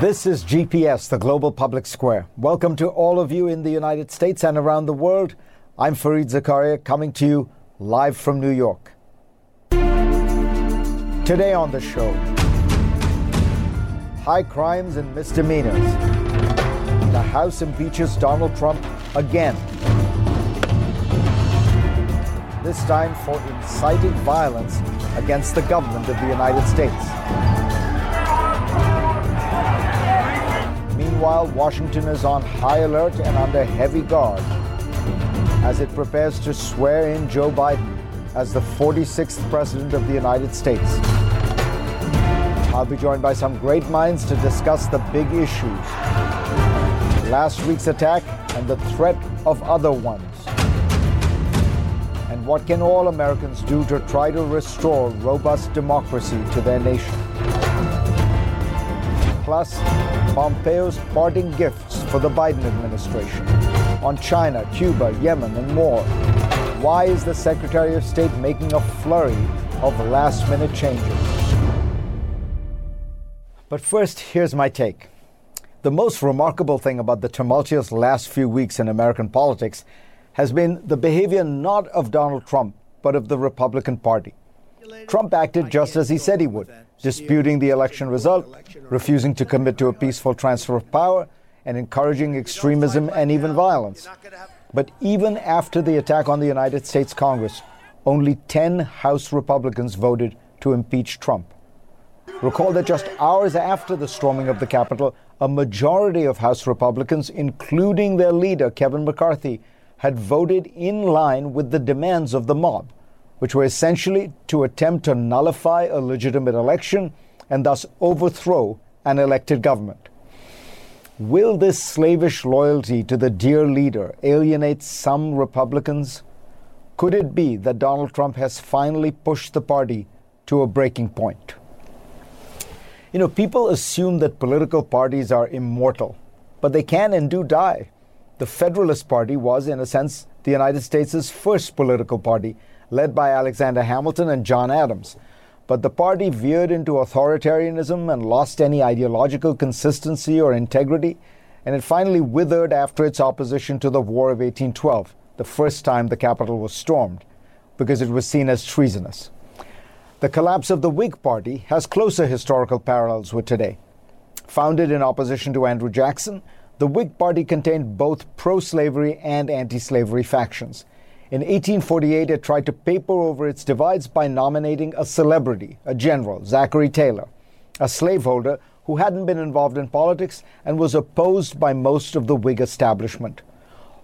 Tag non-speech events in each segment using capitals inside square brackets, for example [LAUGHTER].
This is GPS, the Global Public Square. Welcome to all of you in the United States and around the world. I'm Fareed Zakaria coming to you live from New York. Today on the show, high crimes and misdemeanors. The House impeaches Donald Trump again. This time for inciting violence against the government of the United States. Meanwhile, Washington is on high alert and under heavy guard as it prepares to swear in Joe Biden as the 46th President of the United States. I'll be joined by some great minds to discuss the big issues last week's attack and the threat of other ones. And what can all Americans do to try to restore robust democracy to their nation? Plus, Pompeo's parting gifts for the Biden administration on China, Cuba, Yemen, and more. Why is the Secretary of State making a flurry of last minute changes? But first, here's my take. The most remarkable thing about the tumultuous last few weeks in American politics has been the behavior not of Donald Trump, but of the Republican Party. Trump acted just as he said he would, disputing the election result, refusing to commit to a peaceful transfer of power, and encouraging extremism and even violence. But even after the attack on the United States Congress, only 10 House Republicans voted to impeach Trump. Recall that just hours after the storming of the Capitol, a majority of House Republicans, including their leader, Kevin McCarthy, had voted in line with the demands of the mob, which were essentially to attempt to nullify a legitimate election and thus overthrow an elected government. Will this slavish loyalty to the dear leader alienate some Republicans? Could it be that Donald Trump has finally pushed the party to a breaking point? You know, people assume that political parties are immortal, but they can and do die. The Federalist Party was, in a sense, the United States' first political party, led by Alexander Hamilton and John Adams. But the party veered into authoritarianism and lost any ideological consistency or integrity, and it finally withered after its opposition to the War of 1812, the first time the capital was stormed, because it was seen as treasonous. The collapse of the Whig Party has closer historical parallels with today. Founded in opposition to Andrew Jackson, the Whig Party contained both pro slavery and anti slavery factions. In 1848, it tried to paper over its divides by nominating a celebrity, a general, Zachary Taylor, a slaveholder who hadn't been involved in politics and was opposed by most of the Whig establishment.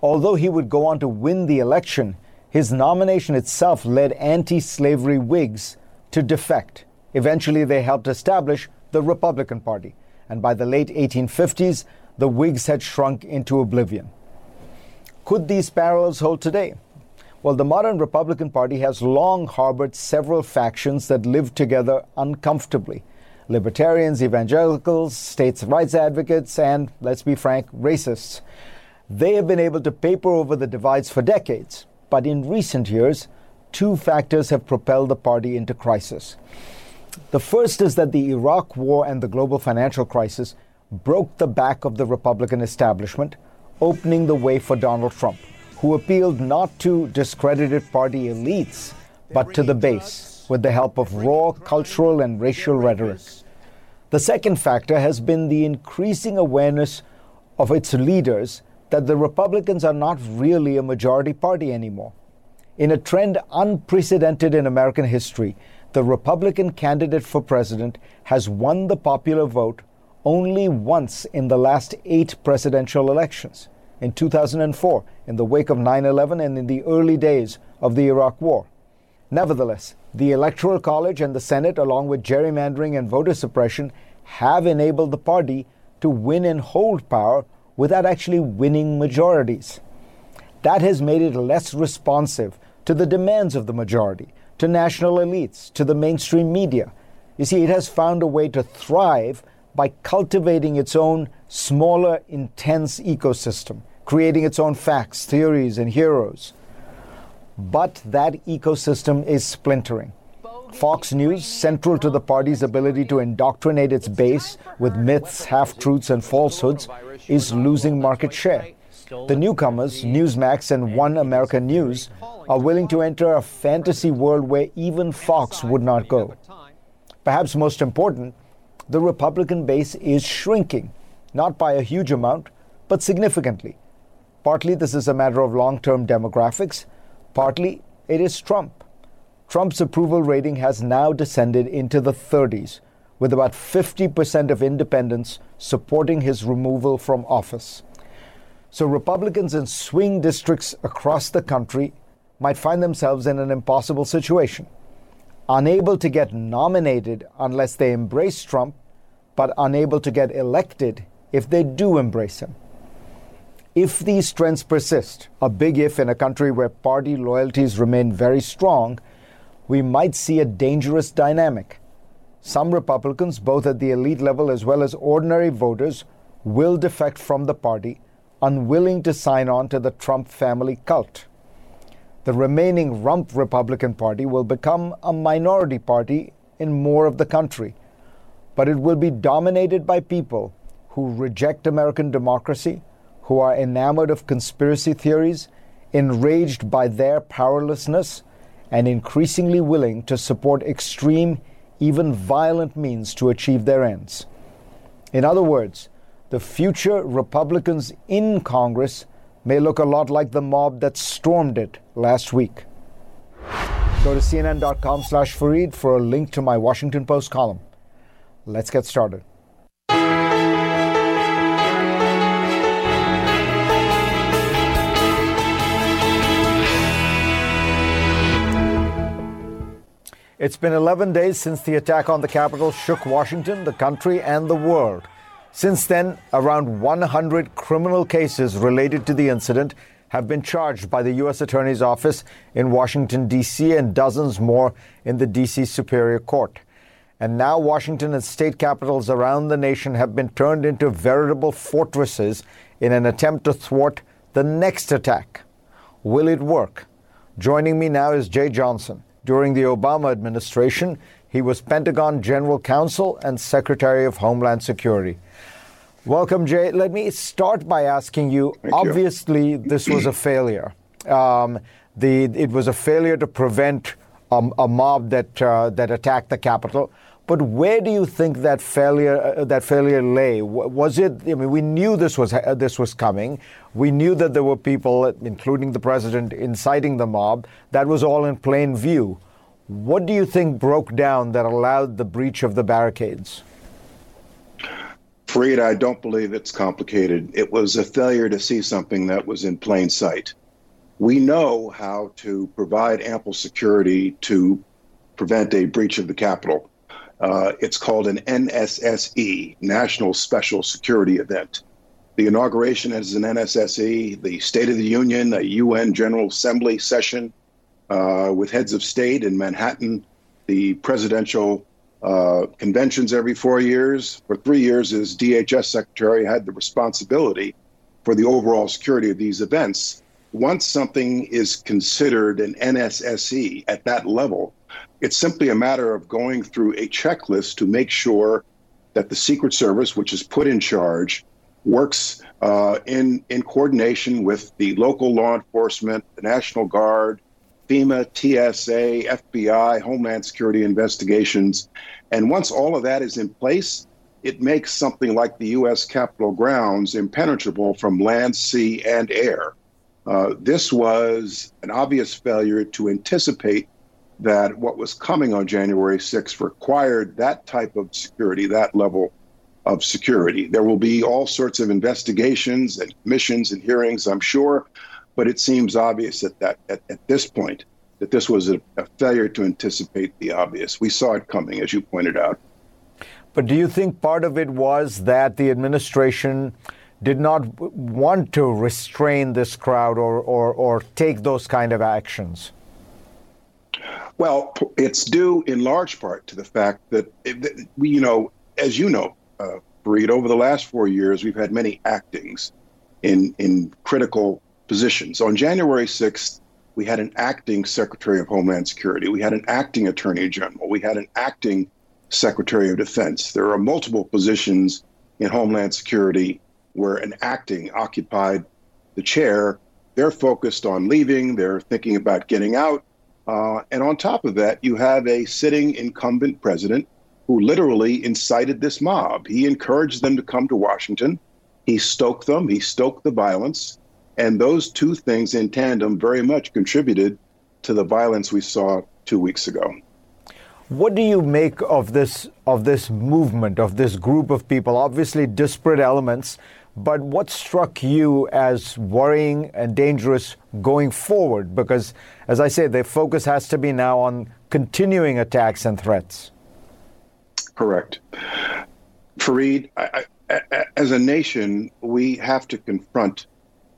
Although he would go on to win the election, his nomination itself led anti slavery Whigs to defect. Eventually, they helped establish the Republican Party, and by the late 1850s, the Whigs had shrunk into oblivion. Could these parallels hold today? Well, the modern Republican Party has long harbored several factions that live together uncomfortably libertarians, evangelicals, states' rights advocates, and, let's be frank, racists. They have been able to paper over the divides for decades, but in recent years, two factors have propelled the party into crisis. The first is that the Iraq War and the global financial crisis broke the back of the Republican establishment, opening the way for Donald Trump, who appealed not to discredited party elites, but to the base with the help of raw cultural and racial rhetoric. The second factor has been the increasing awareness of its leaders that the Republicans are not really a majority party anymore. In a trend unprecedented in American history, the Republican candidate for president has won the popular vote only once in the last eight presidential elections in 2004, in the wake of 9 11, and in the early days of the Iraq War. Nevertheless, the Electoral College and the Senate, along with gerrymandering and voter suppression, have enabled the party to win and hold power without actually winning majorities. That has made it less responsive to the demands of the majority, to national elites, to the mainstream media. You see, it has found a way to thrive by cultivating its own smaller, intense ecosystem, creating its own facts, theories, and heroes. But that ecosystem is splintering. Fox News, central to the party's ability to indoctrinate its base with myths, half truths, and falsehoods, is losing market share. The newcomers, Newsmax and One American News, are willing to enter a fantasy world where even Fox would not go. Perhaps most important, the Republican base is shrinking, not by a huge amount, but significantly. Partly this is a matter of long term demographics, partly it is Trump. Trump's approval rating has now descended into the 30s, with about 50% of independents supporting his removal from office. So Republicans in swing districts across the country might find themselves in an impossible situation. Unable to get nominated unless they embrace Trump, but unable to get elected if they do embrace him. If these trends persist, a big if in a country where party loyalties remain very strong, we might see a dangerous dynamic. Some Republicans, both at the elite level as well as ordinary voters, will defect from the party unwilling to sign on to the Trump family cult. The remaining rump Republican Party will become a minority party in more of the country, but it will be dominated by people who reject American democracy, who are enamored of conspiracy theories, enraged by their powerlessness, and increasingly willing to support extreme, even violent means to achieve their ends. In other words, the future Republicans in Congress may look a lot like the mob that stormed it last week. Go to cnn.com slash for a link to my Washington Post column. Let's get started. It's been 11 days since the attack on the Capitol shook Washington, the country, and the world. Since then, around 100 criminal cases related to the incident have been charged by the U.S. Attorney's Office in Washington, D.C., and dozens more in the D.C. Superior Court. And now Washington and state capitals around the nation have been turned into veritable fortresses in an attempt to thwart the next attack. Will it work? Joining me now is Jeh Johnson. During the Obama administration, he was Pentagon General Counsel and Secretary of Homeland Security. Welcome, Jeh. Let me start by asking you. Thank obviously, you. this was a failure. Um, the it was a failure to prevent um, a mob that uh, that attacked the Capitol. But where do you think that failure uh, that failure lay? Was it? I mean, we knew this was uh, this was coming. We knew that there were people, including the president, inciting the mob. That was all in plain view. What do you think broke down that allowed the breach of the barricades? Fareed, I don't believe it's complicated. It was a failure to see something that was in plain sight. We know how to provide ample security to prevent a breach of the Capitol. Uh, it's called an NSSE, National Special Security Event. The inauguration is an NSSE, the State of the Union, a UN General Assembly session uh, with heads of state in Manhattan, the presidential uh, conventions every four years. For three years, as DHS secretary, had the responsibility for the overall security of these events. Once something is considered an NSSE at that level, it's simply a matter of going through a checklist to make sure that the Secret Service, which is put in charge, works uh, in in coordination with the local law enforcement, the National Guard, FEMA, TSA, FBI, Homeland Security investigations. And once all of that is in place, it makes something like the U.S. Capitol grounds impenetrable from land, sea, and air. Uh, this was an obvious failure to anticipate that what was coming on January 6th required that type of security, that level of security. There will be all sorts of investigations and commissions and hearings, I'm sure, but it seems obvious at that at, at this point that this was a, a failure to anticipate the obvious. We saw it coming, as you pointed out. But do you think part of it was that the administration did not want to restrain this crowd or, or, or take those kind of actions? Well, it's due in large part to the fact that we, you know, as you know, uh, Fareed, over the last four years, we've had many actings in in critical positions. On January 6th, we had an acting Secretary of Homeland Security. We had an acting Attorney General. We had an acting Secretary of Defense. There are multiple positions in Homeland Security where an acting occupied the chair. They're focused on leaving, they're thinking about getting out. Uh, and on top of that, you have a sitting incumbent president who literally incited this mob. He encouraged them to come to Washington. He stoked them, he stoked the violence. And those two things in tandem very much contributed to the violence we saw two weeks ago. What do you make of this of this movement of this group of people? Obviously disparate elements, but what struck you as worrying and dangerous going forward? Because, as I say, the focus has to be now on continuing attacks and threats. Correct. Fareed, I, I, as a nation, we have to confront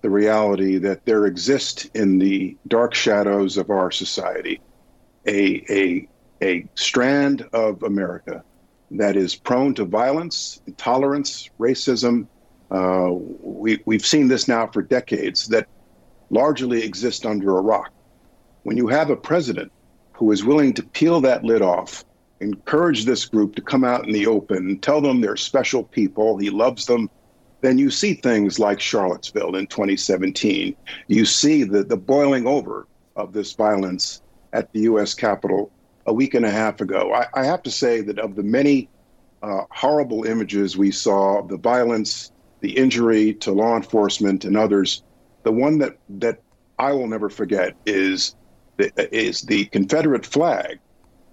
the reality that there exists in the dark shadows of our society a, a, a strand of America that is prone to violence, intolerance, racism. Uh, we, we've seen this now for decades that largely exist under a rock. When you have a president who is willing to peel that lid off, encourage this group to come out in the open, tell them they're special people, he loves them, then you see things like Charlottesville in 2017. You see the, the boiling over of this violence at the U.S. Capitol a week and a half ago. I, I have to say that of the many uh, horrible images we saw, of the violence, the injury to law enforcement and others, the one that, that I will never forget is the, is the Confederate flag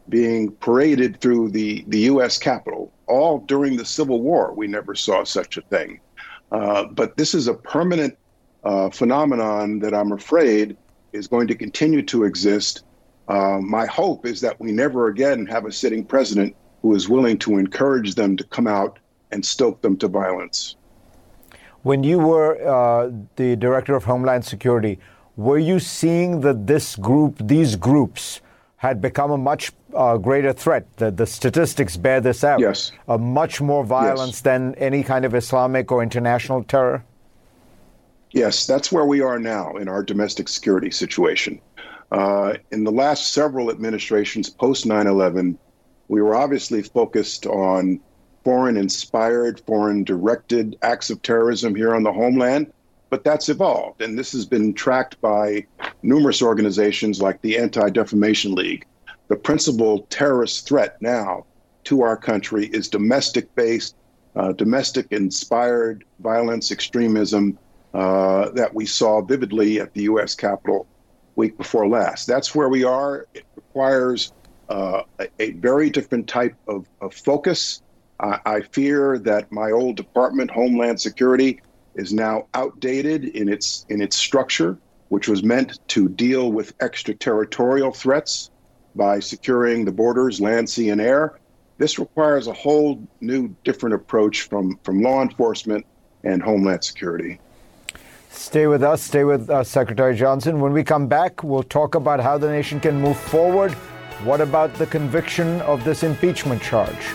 being paraded through the, the U.S. Capitol. All during the Civil War, we never saw such a thing. Uh, but this is a permanent uh, phenomenon that I'm afraid is going to continue to exist. Uh, my hope is that we never again have a sitting president who is willing to encourage them to come out and stoke them to violence. When you were uh, the director of Homeland Security, were you seeing that this group, these groups, had become a much uh, greater threat. The, the, statistics bear this out. Yes. Uh, much more violence yes. than any kind of Islamic or international terror. Yes, that's where we are now in our domestic security situation. Uh, in the last several administrations post 9 11, we were obviously focused on foreign inspired, foreign directed acts of terrorism here on the homeland, but that's evolved. And this has been tracked by numerous organizations like the Anti Defamation League, the principal terrorist threat now to our country is domestic based, uh, domestic inspired violence, extremism uh, that we saw vividly at the U.S. Capitol week before last. That's where we are. It requires uh, a, a, very different type of, of focus. I fear that my old department, Homeland Security, is now outdated in its in its structure, which was meant to deal with extraterritorial threats by securing the borders, land, sea, and air. This requires a whole new, different approach from, from law enforcement and Homeland Security. Stay with us. Stay with uh, Secretary Johnson. When we come back, we'll talk about how the nation can move forward. What about the conviction of this impeachment charge?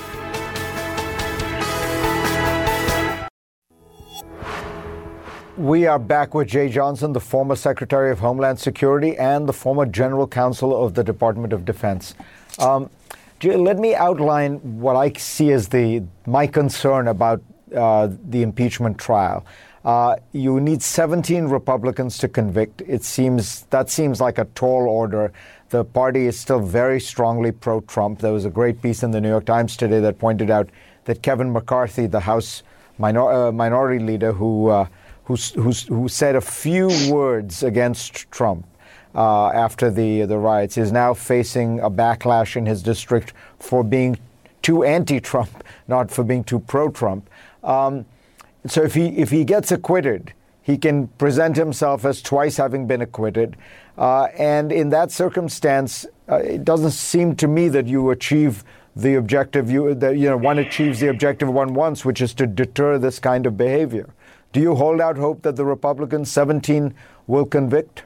We are back with Jeh Johnson, the former Secretary of Homeland Security and the former General Counsel of the Department of Defense. Um, Jeh, let me outline what I see as the my concern about uh, the impeachment trial. Uh, you need 17 Republicans to convict. It seems that seems like a tall order. The party is still very strongly pro-Trump. There was a great piece in the New York Times today that pointed out that Kevin McCarthy, the House minor, uh, minority leader, who who, who said a few words against Trump uh, after the, the riots, is now facing a backlash in his district for being too anti Trump, [LAUGHS] not for being too pro Trump. Um, so if he, if he gets acquitted, he He can present himself as twice having been acquitted. Uh, and in that circumstance, uh, it doesn't seem to me that you achieve the objective you that you know one achieves the objective one wants, which is to deter this kind of behavior. Do you hold out hope that the Republicans 17 will convict?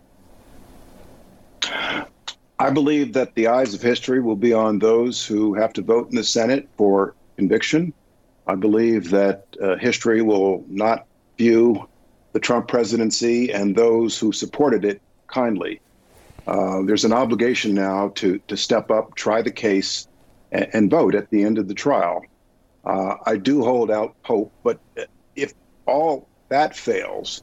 I believe that the eyes of history will be on those who have to vote in the Senate for conviction. I believe that uh, history will not view the Trump presidency and those who supported it kindly. Uh, there's an obligation now to to step up, try the case, and, and vote at the end of the trial. Uh, I do hold out hope, but if all that fails,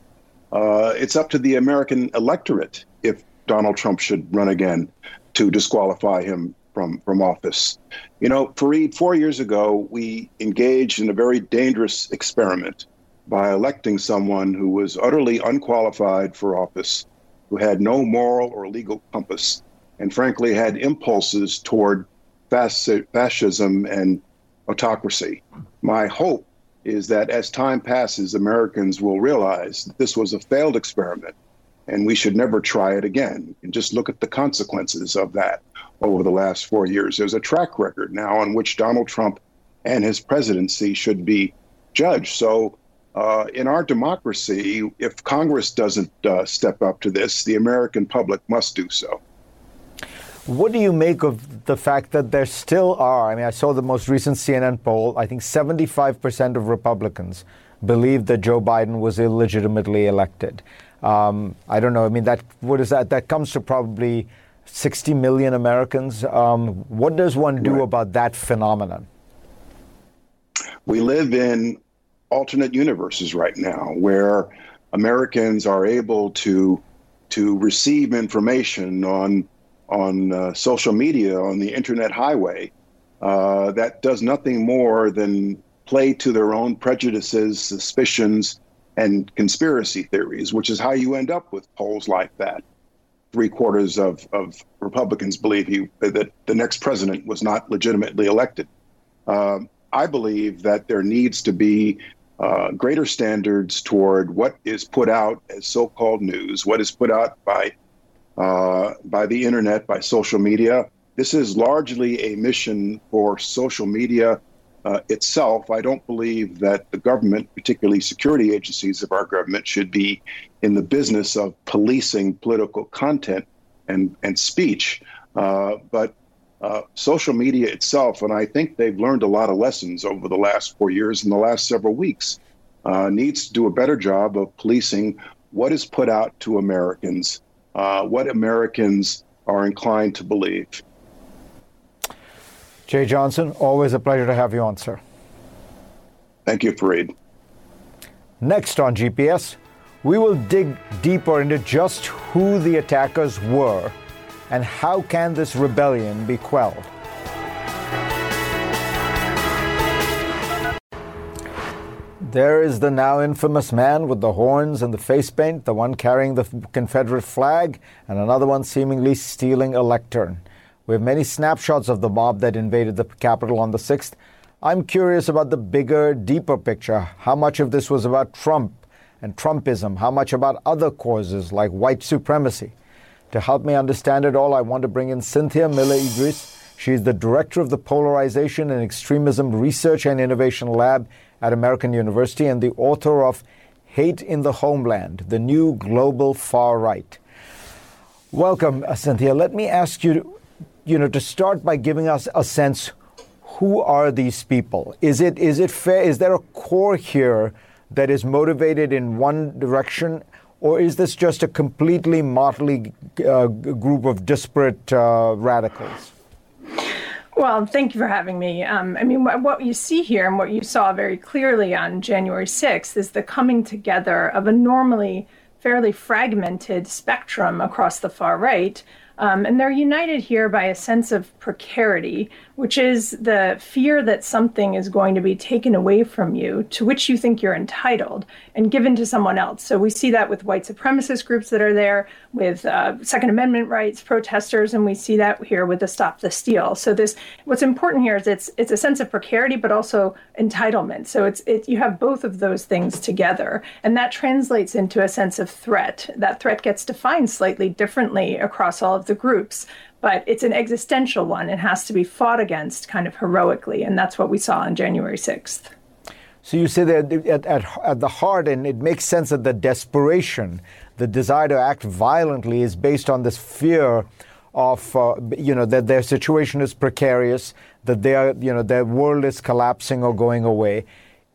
uh, it's up to the American electorate if Donald Trump should run again to disqualify him from from office. You know, Fareed, four years ago, we engaged in a very dangerous experiment by electing someone who was utterly unqualified for office, who had no moral or legal compass, and frankly had impulses toward fascism and autocracy. My hope is that as time passes, Americans will realize this was a failed experiment and we should never try it again. And just look at the consequences of that over the last four years. There's a track record now on which Donald Trump and his presidency should be judged. So, uh, in our democracy, if Congress doesn't uh, step up to this, the American public must do so. What do you make of the fact that there still are? I mean, I saw the most recent CNN poll. I think 75% of Republicans believe that Joe Biden was illegitimately elected. Um, I don't know. I mean, that what is that? That comes to probably 60 million Americans. Um, what does one do about that phenomenon? We live in alternate universes right now where Americans are able to to receive information on on uh, social media on the internet highway uh, that does nothing more than play to their own prejudices, suspicions, and conspiracy theories, which is how you end up with polls like that. Three quarters of, of Republicans believe he, that the next president was not legitimately elected. Uh, I believe that there needs to be uh, greater standards toward what is put out as so-called news, what is put out by uh, by the internet, by social media. This is largely a mission for social media uh, itself, I don't believe that the government, particularly security agencies of our government, should be in the business of policing political content and, and speech. Uh, but uh, social media itself, and I think they've learned a lot of lessons over the last four years and the last several weeks, uh, needs to do a better job of policing what is put out to Americans, uh, what Americans are inclined to believe. Jeh Johnson, always a pleasure to have you on, sir. Thank you, Fareed. Next on GPS, we will dig deeper into just who the attackers were and how can this rebellion be quelled. There is the now infamous man with the horns and the face paint, the one carrying the Confederate flag, and another one seemingly stealing a lectern. We have many snapshots of the mob that invaded the Capitol on the 6th. I'm curious about the bigger, deeper picture. How much of this was about Trump and Trumpism? How much about other causes like white supremacy? To help me understand it all, I want to bring in Cynthia Miller Idriss. She is the director of the Polarization and Extremism Research and Innovation Lab at American University and the author of Hate in the Homeland The New Global Far Right. Welcome, Cynthia. Let me ask you you know, to start by giving us a sense who are these people? Is it is it fair? Is there a core here that is motivated in one direction, or is this just a completely motley uh, group of disparate uh, radicals? Well, thank you for having me. Um, I mean, what, what you see here and what you saw very clearly on January 6th is the coming together of a normally fairly fragmented spectrum across the far right um, and they're united here by a sense of precarity, which is the fear that something is going to be taken away from you to which you think you're entitled and given to someone else. So we see that with white supremacist groups that are there, with uh, Second Amendment rights protesters, and we see that here with the Stop the Steal. So this, what's important here is it's it's a sense of precarity, but also entitlement. So it's it you have both of those things together, and that translates into a sense of threat. That threat gets defined slightly differently across all of the groups but it's an existential one. It has to be fought against kind of heroically, and that's what we saw on January 6th. So you say that at, at, at, the heart, and it makes sense that the desperation, the desire to act violently, is based on this fear of, uh, you know, that their situation is precarious, that their, you know, their world is collapsing or going away.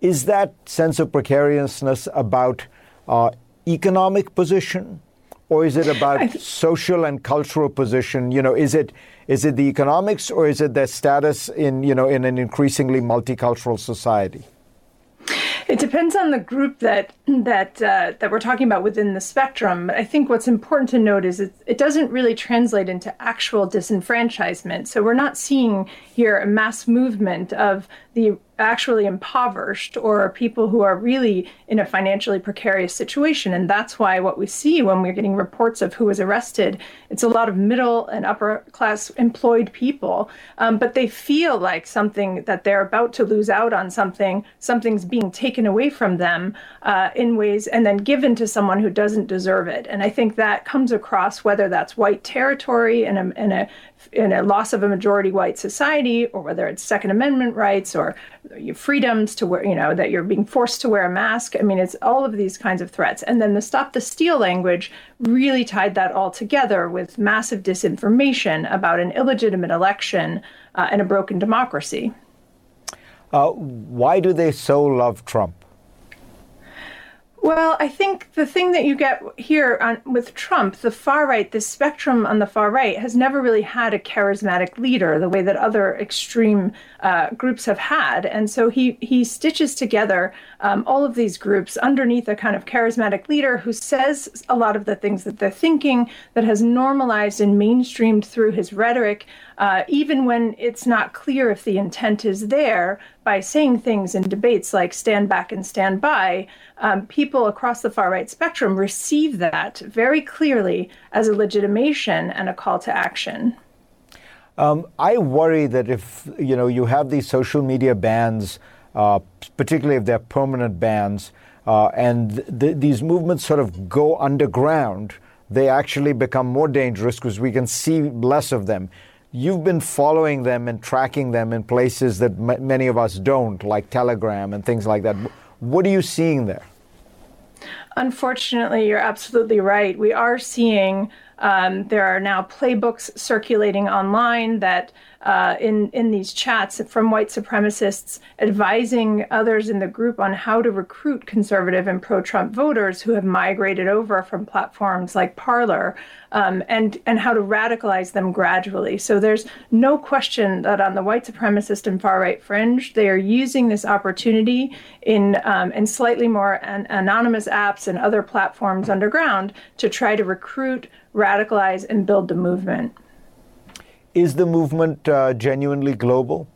Is that sense of precariousness about uh, economic position? Or is it about th- social and cultural position? You know, is it is it the economics or is it their status in you know in an increasingly multicultural society? It depends on the group that that uh, that we're talking about within the spectrum. I think what's important to note is it, it doesn't really translate into actual disenfranchisement. So we're not seeing here a mass movement of the actually impoverished or people who are really in a financially precarious situation. And that's why what we see when we're getting reports of who was arrested, it's a lot of middle and upper class employed people. Um, but they feel like something that they're about to lose out on something, something's being taken away from them uh, in ways and then given to someone who doesn't deserve it. And I think that comes across whether that's white territory in a, a a loss of a majority white society, or whether it's Second Amendment rights or your freedoms to wear, you know, that you're being forced to wear a mask. I mean, it's all of these kinds of threats. And then the Stop the Steal language really tied that all together with massive disinformation about an illegitimate election uh, and a broken democracy. Uh, why do they so love Trump? Well, I think the thing that you get here on, with Trump, the far right, the spectrum on the far right, has never really had a charismatic leader the way that other extreme uh, groups have had, and so he he stitches together um, all of these groups underneath a kind of charismatic leader who says a lot of the things that they're thinking, that has normalized and mainstreamed through his rhetoric, uh, even when it's not clear if the intent is there by saying things in debates like stand back and stand by, um, people across the far right spectrum receive that very clearly as a legitimation and a call to action. Um, I worry that if you know you have these social media bans, uh, particularly if they're permanent bans, uh, and th- these movements sort of go underground, they actually become more dangerous because we can see less of them you've been following them and tracking them in places that m- many of us don't, like Telegram and things like that. What are you seeing there? Unfortunately, you're absolutely right. We are seeing um, there are now playbooks circulating online that uh, in in these chats from white supremacists advising others in the group on how to recruit conservative and pro-Trump voters who have migrated over from platforms like Parler, um, and and how to radicalize them gradually. So there's no question that on the white supremacist and far right fringe, they are using this opportunity in um, in slightly more an- anonymous apps and other platforms underground to try to recruit, radicalize, and build the movement. Is the movement uh, genuinely global?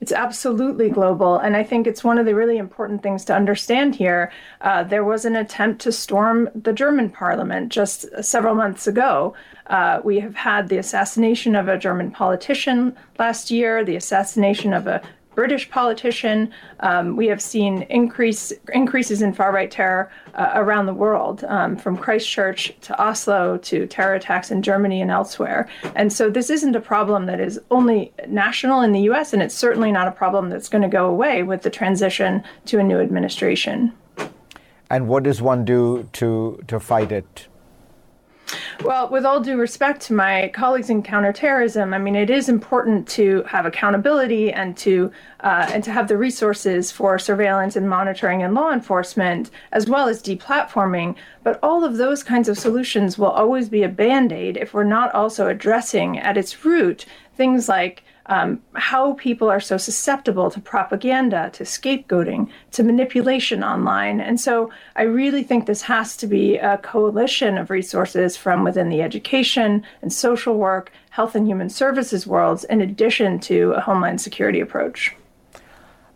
It's absolutely global. And I think it's one of the really important things to understand here. Uh, there was an attempt to storm the German parliament just several months ago. Uh, we have had the assassination of a German politician last year, the assassination of a British politician. Um, we have seen increase increases in far right terror uh, around the world, um, from Christchurch to Oslo to terror attacks in Germany and elsewhere. And so this isn't a problem that is only national in the U.S., and it's certainly not a problem that's going to go away with the transition to a new administration. And what does one do to to fight it? Well, with all due respect to my colleagues in counterterrorism, I mean it is important to have accountability and to uh, and to have the resources for surveillance and monitoring and law enforcement, as well as deplatforming. But all of those kinds of solutions will always be a band aid if we're not also addressing at its root things like um, how people are so susceptible to propaganda, to scapegoating, to manipulation online. And so I really think this has to be a coalition of resources from within the education and social work, health and human services worlds in addition to a homeland security approach.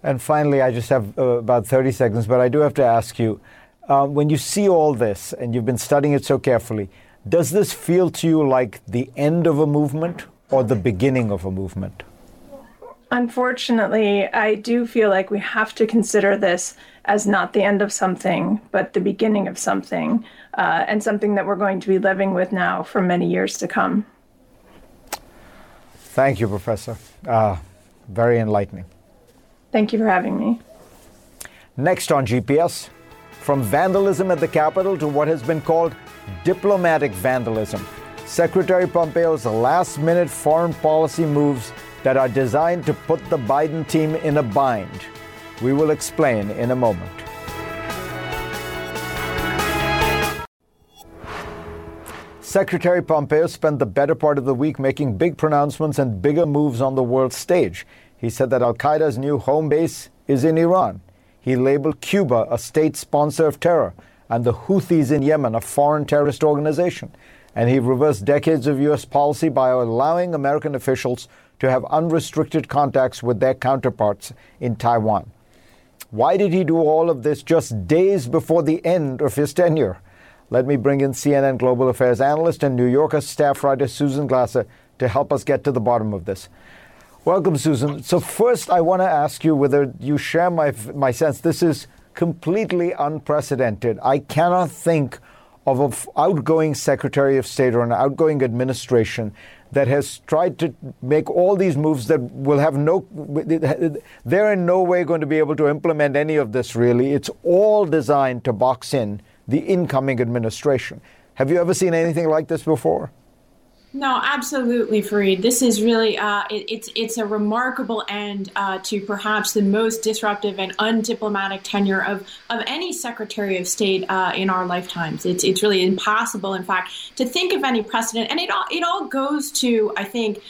And finally, I just have uh, about 30 seconds, but I do have to ask you uh, when you see all this and you've been studying it so carefully, does this feel to you like the end of a movement or the beginning of a movement? Unfortunately, I do feel like we have to consider this as not the end of something, but the beginning of something, uh, and something that we're going to be living with now for many years to come. Thank you, Professor. Uh, very enlightening. Thank you for having me. Next on GPS, from vandalism at the Capitol to what has been called diplomatic vandalism. Secretary Pompeo's last minute foreign policy moves that are designed to put the Biden team in a bind. We will explain in a moment. Secretary Pompeo spent the better part of the week making big pronouncements and bigger moves on the world stage. He said that Al Qaeda's new home base is in Iran. He labeled Cuba a state sponsor of terror and the Houthis in Yemen a foreign terrorist organization. And he reversed decades of U.S. policy by allowing American officials to have unrestricted contacts with their counterparts in Taiwan. Why did he do all of this just days before the end of his tenure? Let me bring in CNN Global Affairs analyst and New Yorker staff writer Susan Glasser to help us get to the bottom of this. Welcome, Susan. So, first, I want to ask you whether you share my, my sense this is completely unprecedented. I cannot think of an outgoing Secretary of State or an outgoing administration that has tried to make all these moves that will have no, they're in no way going to be able to implement any of this really. It's all designed to box in the incoming administration. Have you ever seen anything like this before? No, absolutely, Fareed. This is really uh, it, it's it's a remarkable end uh, to perhaps the most disruptive and undiplomatic tenure of of any Secretary of State uh, in our lifetimes. It's it's really impossible, in fact, to think of any precedent. And it all it all goes to I think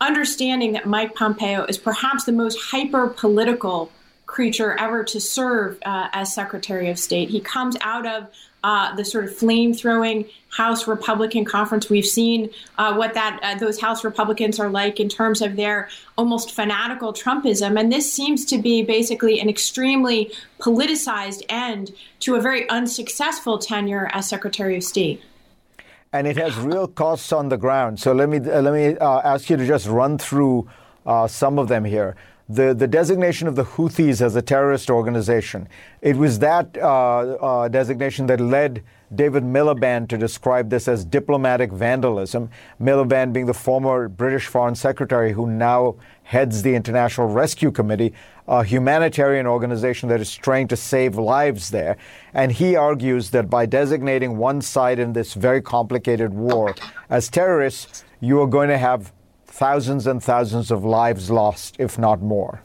understanding that Mike Pompeo is perhaps the most hyper political creature ever to serve uh, as Secretary of State. He comes out of uh, the sort of flame throwing House Republican conference. We've seen uh, what that uh, those House Republicans are like in terms of their almost fanatical Trumpism, and this seems to be basically an extremely politicized end to a very unsuccessful tenure as Secretary of State. And it has real costs on the ground. So let me uh, let me uh, ask you to just run through uh, some of them here the, the designation of the Houthis as a terrorist organization. It was that uh, uh, designation that led David Miliband to describe this as diplomatic vandalism. Miliband being the former British Foreign Secretary who now heads the International Rescue Committee, a humanitarian organization that is trying to save lives there. And he argues that by designating one side in this very complicated war as terrorists, you are going to have thousands and thousands of lives lost, if not more.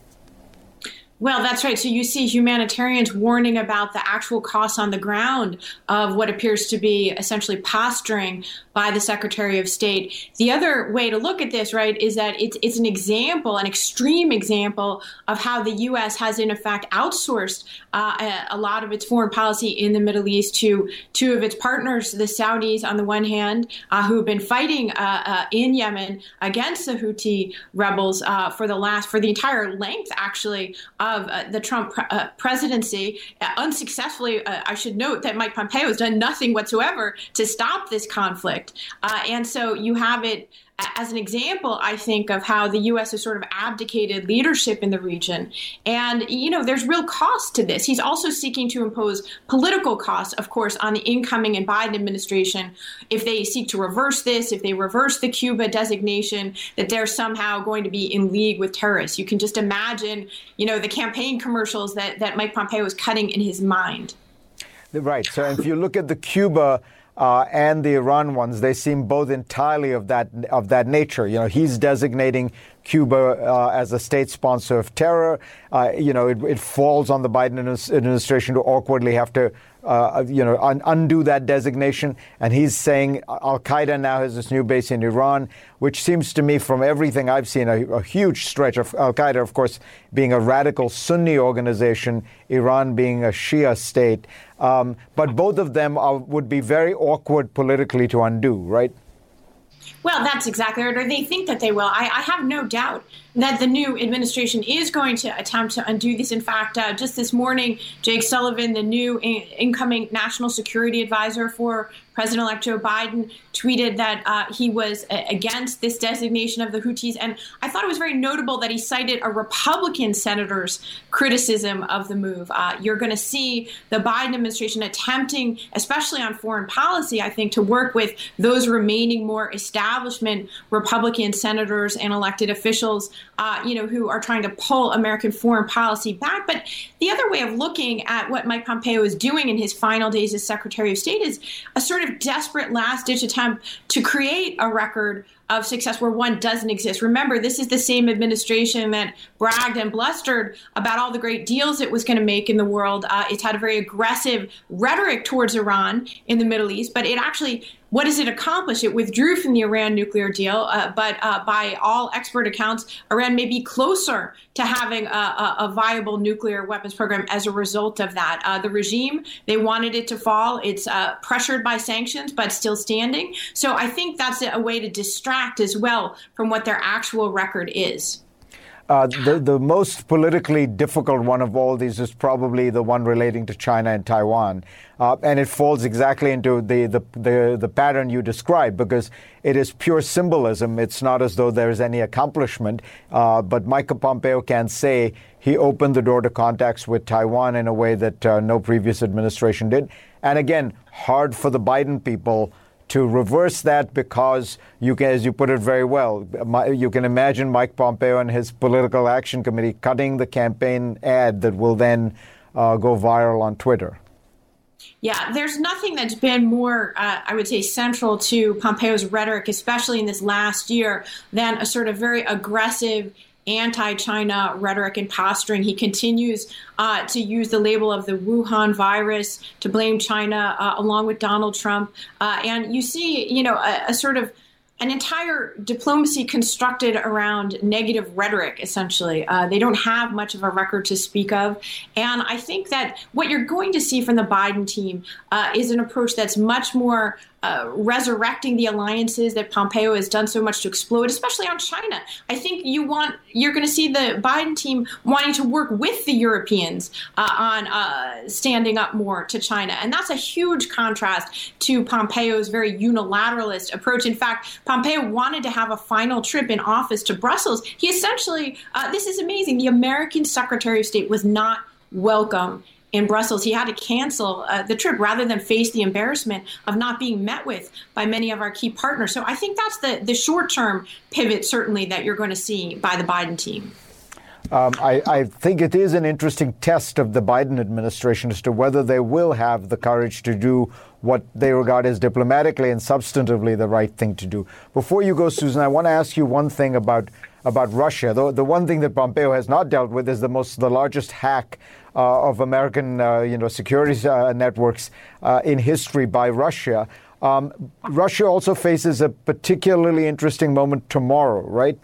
Well, that's right. So you see humanitarians warning about the actual costs on the ground of what appears to be essentially posturing by the Secretary of State. The other way to look at this, right, is that it's it's an example, an extreme example of how the U.S. has in effect outsourced uh, a, lot of its foreign policy in the Middle East to two of its partners, the Saudis on the one hand, uh, who have been fighting uh, uh in Yemen against the Houthi rebels uh, for the last for the entire length, actually, of uh, the Trump pre- presidency, unsuccessfully. I should note that Mike Pompeo has done nothing whatsoever to stop this conflict. Uh, and so you have it as an example, I think, of how the U.S. has sort of abdicated leadership in the region. And, you know, there's real cost to this. He's also seeking to impose political costs, of course, on the incoming and Biden administration. If they seek to reverse this, if they reverse the Cuba designation, that they're somehow going to be in league with terrorists. You can just imagine, you know, the campaign commercials that, that Mike Pompeo is cutting in his mind. Right. So if you look at the Cuba uh, and the Iran ones, they seem both entirely of that of that nature. You know, he's designating Cuba uh, as a state sponsor of terror. Uh, you know, it, it, falls on the Biden administration to awkwardly have to, uh, you know, un- undo that designation. And he's saying Al Qaeda now has this new base in Iran, which seems to me, from everything I've seen, a, a huge stretch of Al Qaeda, of course, being a radical Sunni organization, Iran being a Shia state. Um, but both of them are, would be very awkward politically to undo, right? Well, that's exactly right. Or they think that they will. I, I, have no doubt that the new administration is going to attempt to undo this. In fact, uh, just this morning, Jake Sullivan, the new in- incoming national security advisor for President elect Joe Biden tweeted that uh, he was uh, against this designation of the Houthis. And I thought it was very notable that he cited a Republican senator's criticism of the move. Uh, you're going to see the Biden administration attempting, especially on foreign policy, I think, to work with those remaining more establishment Republican senators and elected officials, uh, you know, who are trying to pull American foreign policy back. But the other way of looking at what Mike Pompeo is doing in his final days as Secretary of State is a sort of desperate last ditch attempt to create a record of success where one doesn't exist. Remember, this is the same administration that bragged and blustered about all the great deals it was going to make in the world. Uh, it's had a very aggressive rhetoric towards Iran in the Middle East, but it actually what does it accomplish? It withdrew from the Iran nuclear deal, uh, but uh, by all expert accounts, Iran may be closer to having a, a, a viable nuclear weapons program as a result of that. Uh, the regime, they wanted it to fall. It's uh, pressured by sanctions, but still standing. So I think that's a way to distract as well from what their actual record is. Uh, the, the most politically difficult one of all these is probably the one relating to China and Taiwan. Uh, and it falls exactly into the, the, the, the, pattern you describe because it is pure symbolism. It's not as though there is any accomplishment. Uh, but Michael Pompeo can say he opened the door to contacts with Taiwan in a way that uh, no previous administration did. And again, hard for the Biden people to reverse that because you can, as you put it very well, you can imagine Mike Pompeo and his political action committee cutting the campaign ad that will then uh, go viral on Twitter. Yeah, there's nothing that's been more, uh, I would say, central to Pompeo's rhetoric, especially in this last year, than a sort of very aggressive anti China rhetoric and posturing. He continues uh, to use the label of the Wuhan virus to blame China, uh, along with Donald Trump. Uh, and you see, you know, a, a sort of an entire diplomacy constructed around negative rhetoric, essentially. Uh, they don't have much of a record to speak of. And I think that what you're going to see from the Biden team uh, is an approach that's much more uh, resurrecting the alliances that Pompeo has done so much to explode, especially on China. I think you want you're going to see the Biden team wanting to work with the Europeans uh, on uh, standing up more to China, and that's a huge contrast to Pompeo's very unilateralist approach. In fact, Pompeo wanted to have a final trip in office to Brussels. He essentially, uh, this is amazing. The American Secretary of State was not welcome in Brussels, he had to cancel uh, the trip rather than face the embarrassment of not being met with by many of our key partners. So I think that's the, the short term pivot, certainly, that you're going to see by the Biden team. Um, I, I, think it is an interesting test of the Biden administration as to whether they will have the courage to do what they regard as diplomatically and substantively the right thing to do. Before you go, Susan, I want to ask you one thing about about Russia. The, the one thing that Pompeo has not dealt with is the most the largest hack uh, of American uh, you know security uh, networks uh, in history by Russia. Um, Russia also faces a particularly interesting moment tomorrow, right?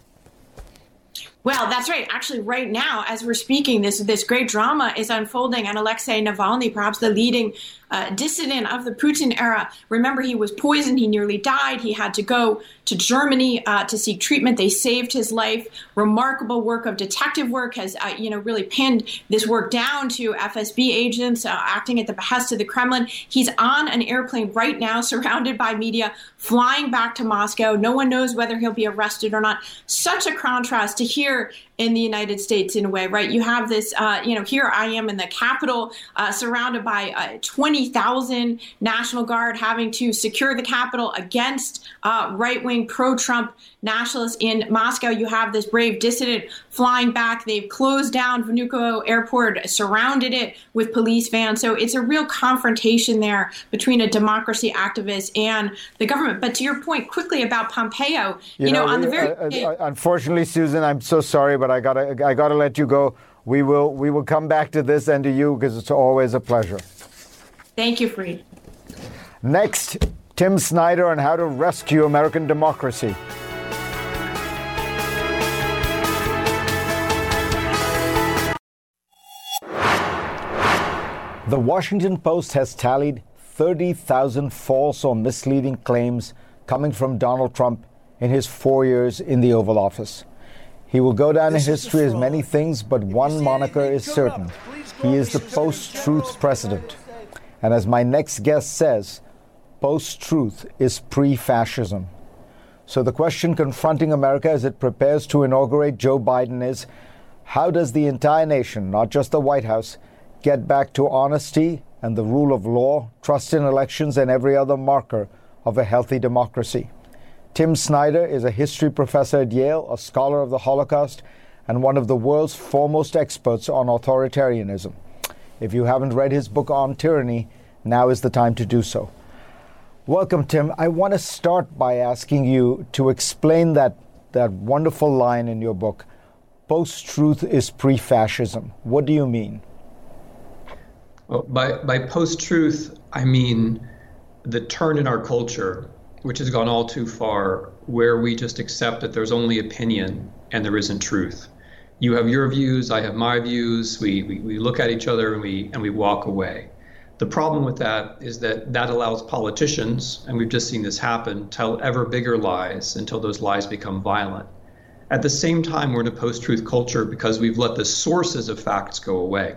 Well, that's right. Actually, right now, as we're speaking, this this great drama is unfolding, and Alexei Navalny, perhaps the leading uh, dissident of the Putin era. Remember, he was poisoned. He nearly died. He had to go to Germany uh, to seek treatment. They saved his life. Remarkable work of detective work has, uh, you know, really pinned this work down to FSB agents uh, acting at the behest of the Kremlin. He's on an airplane right now, [LAUGHS] surrounded by media, flying back to Moscow. No one knows whether he'll be arrested or not. Such a contrast to here in the United States in a way, right? You have this, uh, you know, here I am in the Capitol, uh, surrounded by uh, 20,000 National Guard having to secure the Capitol against uh, right wing pro Trump nationalists in Moscow. You have this brave dissident flying back. They've closed down Vnukovo Airport, surrounded it with police vans. So it's a real confrontation there between a democracy activist and the government. But to your point quickly about Pompeo, you, you know, know, on the very. Uh, uh, unfortunately, Susan, I'm so sorry, but I gotta, I gotta let you go. We will, we will come back to this and to you because it's always a pleasure. Thank you, Fareed. Next, Tim Snyder on how to rescue American democracy. The Washington Post has tallied 30,000 false or misleading claims coming from Donald Trump in his four years in the Oval Office. He will go down in history as many things, but one moniker is certain. He is the post truth president. And as my next guest says, post truth is pre fascism. So the question confronting America as it prepares to inaugurate Joe Biden is how does the entire nation, not just the White House, get back to honesty and the rule of law, trust in elections, and every other marker of a healthy democracy? Tim Snyder is a history professor at Yale, a scholar of the Holocaust, and one of the world's foremost experts on authoritarianism. If you haven't read his book on tyranny, now is the time to do so. Welcome, Tim. I want to start by asking you to explain that, that wonderful line in your book post truth is pre fascism. What do you mean? By, by post truth, I mean the turn in our culture, which has gone all too far, where we just accept that there's only opinion and there isn't truth. You have your views, I have my views, we, we, we look at each other and we, and we walk away. The problem with that is that that allows politicians, and we've just seen this happen, tell ever bigger lies until those lies become violent. At the same time, we're in a post truth culture because we've let the sources of facts go away.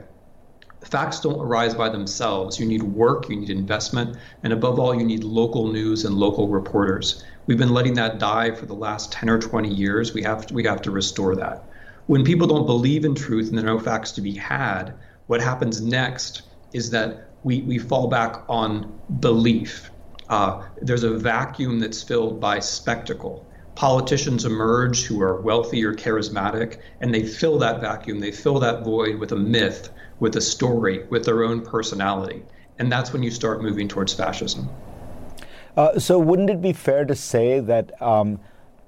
Facts don't arise by themselves. You need work, you need investment, and above all, you need local news and local reporters. We've been letting that die for the last 10 or 20 years. We have to, we have to restore that. When people don't believe in truth and there are no facts to be had, what happens next is that we, we fall back on belief. Uh, there's a vacuum that's filled by spectacle. Politicians emerge who are wealthy or charismatic, and they fill that vacuum, they fill that void with a myth, with a story, with their own personality. And that's when you start moving towards fascism. Uh, so, wouldn't it be fair to say that um,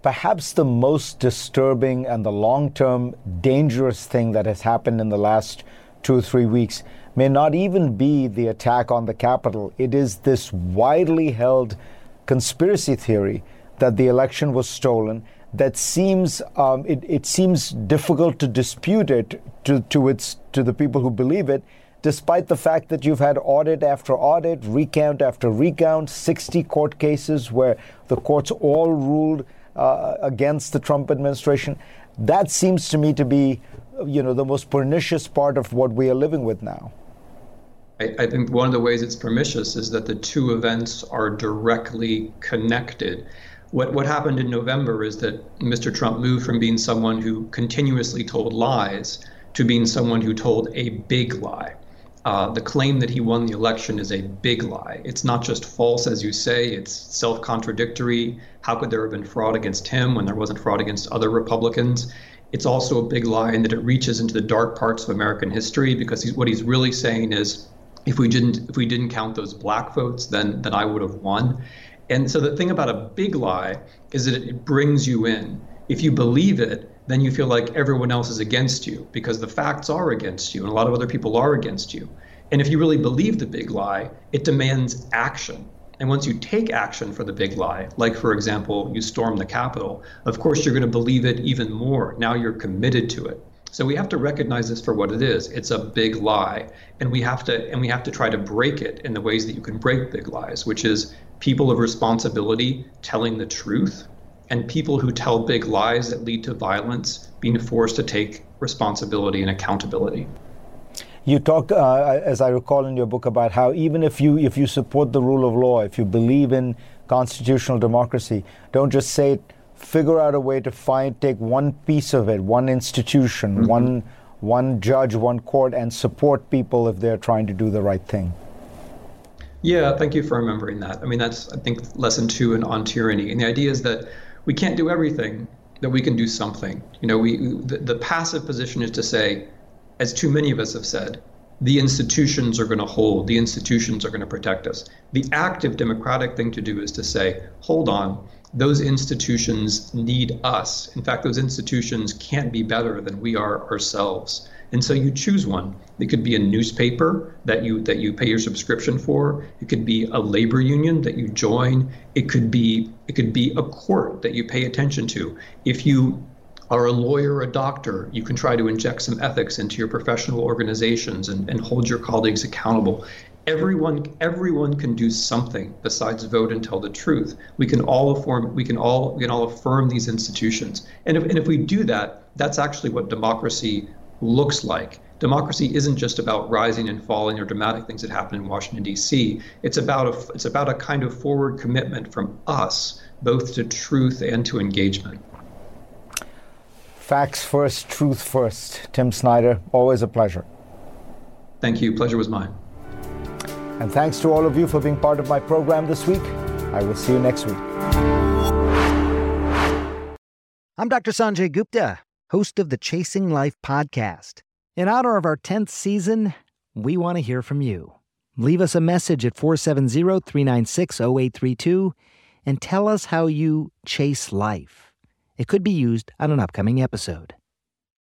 perhaps the most disturbing and the long term dangerous thing that has happened in the last two or three weeks may not even be the attack on the Capitol. It is this widely held conspiracy theory that the election was stolen that seems um, it, it seems difficult to dispute it to, to its to the people who believe it despite the fact that you've had audit after audit recount after recount 60 court cases where the courts all ruled uh, against the Trump administration that seems to me to be you know the most pernicious part of what we are living with now I, I think one of the ways it's pernicious is that the two events are directly connected. What, what happened in November is that Mr. Trump moved from being someone who continuously told lies to being someone who told a big lie. Uh, the claim that he won the election is a big lie. It's not just false, as you say, it's self contradictory. How could there have been fraud against him when there wasn't fraud against other Republicans? It's also a big lie in that it reaches into the dark parts of American history because he's, what he's really saying is if we didn't if we didn't count those black votes, then then I would have won. And so the thing about a big lie is that it brings you in. If you believe it, then you feel like everyone else is against you because the facts are against you and a lot of other people are against you. And if you really believe the big lie, it demands action. And once you take action for the big lie, like for example, you storm the Capitol, of course you're going to believe it even more. Now you're committed to it. So we have to recognize this for what it is. It's a big lie, and we have to and we have to try to break it in the ways that you can break big lies, which is people of responsibility telling the truth and people who tell big lies that lead to violence being forced to take responsibility and accountability. You talk, uh, as I recall in your book, about how even if you if you support the rule of law, if you believe in constitutional democracy, don't just say it figure out a way to find take one piece of it, one institution, mm-hmm. one one judge, one court, and support people if they're trying to do the right thing. Yeah, thank you for remembering that. I mean, that's I think lesson two in on tyranny, and the idea is that we can't do everything, that we can do something. You know, we the, the passive position is to say, as too many of us have said, the institutions are going to hold, the institutions are going to protect us. The active democratic thing to do is to say, hold on, those institutions need us. In fact, those institutions can't be better than we are ourselves. And so you choose one. It could be a newspaper that you that you pay your subscription for. It could be a labor union that you join. It could be it could be a court that you pay attention to. If you are a lawyer a doctor, you can try to inject some ethics into your professional organizations and, and hold your colleagues accountable. Everyone everyone can do something besides vote and tell the truth. We can all affirm we can all we can all affirm these institutions. And if and if we do that, that's actually what democracy looks like. Democracy isn't just about rising and falling or dramatic things that happen in Washington D.C. It's about a it's about a kind of forward commitment from us both to truth and to engagement. Facts first, truth first. Tim Snyder, always a pleasure. Thank you. Pleasure was mine. And thanks to all of you for being part of my program this week. I will see you next week. I'm Dr. Sanjay Gupta, host of the Chasing Life podcast. In honor of our 10th season, we want to hear from you. Leave us a message at 470 396 0832 and tell us how you chase life. It could be used on an upcoming episode.